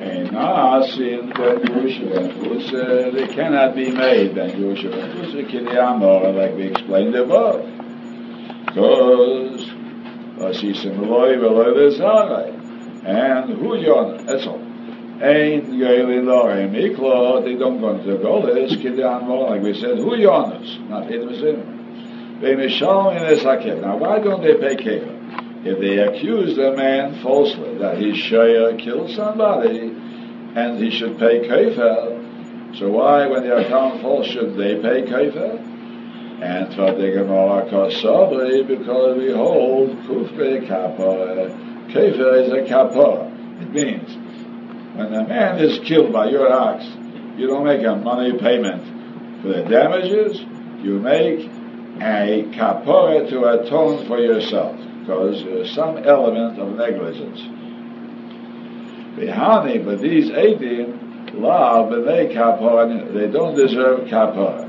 And Asin Ben Yerushalayim said it uh, cannot be made Ben Yerushalayim. It's a Kiryamor, like we explained above. Because I see some Asisim Eloi Veloy Lezanai. And who Yonah? That's all. Ein Yoeli Lorem Iklo, they don't go into Golis, Kiryamor, like we said, who Yonas? Not Edom Zimmer. Now, why don't they pay kefir? If they accuse a man falsely that he shaya killed somebody and he should pay kefir, so why, when they are found false, should they pay kefir? And because we hold kufre kapara. Kefir is a kapara. It means when a man is killed by your ox, you don't make a money payment for the damages. You make a kapora to atone for yourself, because there's some element of negligence. Behani, but these Eidim, la b'nei kapora, they don't deserve kapora.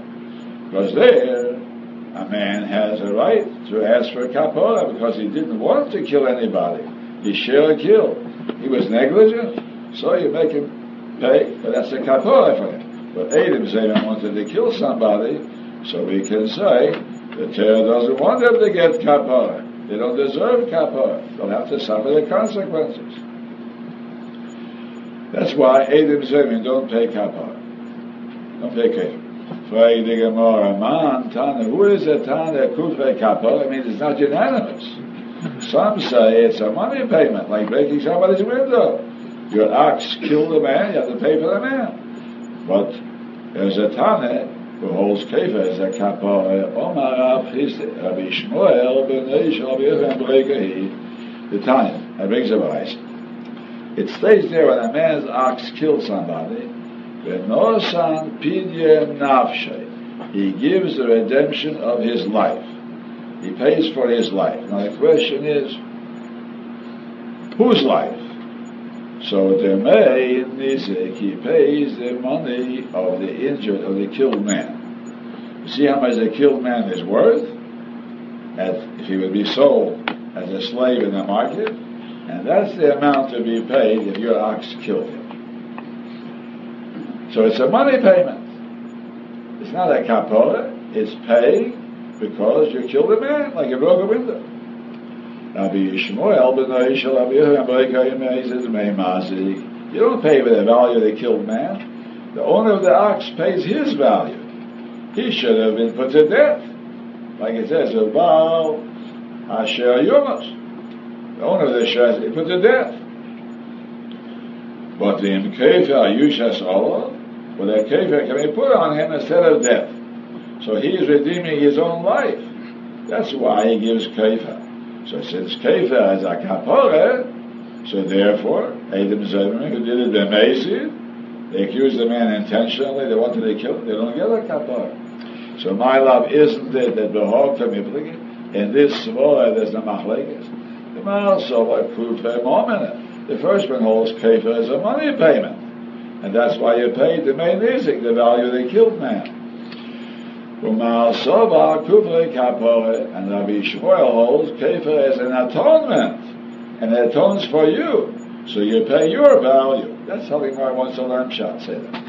Because there, a man has a right to ask for kapora because he didn't want to kill anybody. He should have killed. He was negligent, so you make him pay, but that's a kapora for him. But say I wanted to kill somebody, so we can say the Torah doesn't want them to get kapara. They don't deserve kapara. They'll have to suffer the consequences. That's why Edim Zemin don't pay kapara. Don't pay kapara. Who is a Tana Kufre kapara? I mean, it's not unanimous. Some say it's a money payment, like breaking somebody's window. Your ox killed a man, you have to pay for the man. But there's a Tana holds kefa as a kapara. Omar Rav Rabbi Shmuel ben Eish Rabbi Yochanan Bregahi, the time, that brings a rice. It stays there when a man's ox kills somebody, Venosan pidye nafshe. He gives the redemption of his life. He pays for his life. Now the question is, whose life? So the may nizik, he pays the money of the injured, of the killed man. You see how much the killed man is worth? As if he would be sold as a slave in the market, and that's the amount to be paid if your ox killed him. So it's a money payment. It's not a kapora. It's paid because you killed a man, like you broke a window. You don't pay for the value of the killed man. The owner of the ox pays his value. He should have been put to death. Like it says, Baal Asher Yumas. The owner of the share is put to death. But the Imkefa Yushas Allah, well, the Kefa can be put on him instead of death. So he is redeeming his own life. That's why he gives Kefa. So since Kefa is a kapore, so therefore, Eidim Zomemin, who did it b'meisid, they accused the man intentionally, they wanted to kill him, they don't get a kapore. So my love isn't it that behog to me, in this svora there's the machlekes. The man also proof a moment. The first one holds Kefa as a money payment. And that's why you paid the main music, the value of the killed man. Umal Soba Kufre Kapore, and Rabbi Shmuel holds Kefa as an atonement, and it atones for you, so you pay your value. That's how Gemara wants to learn Pshat, say that.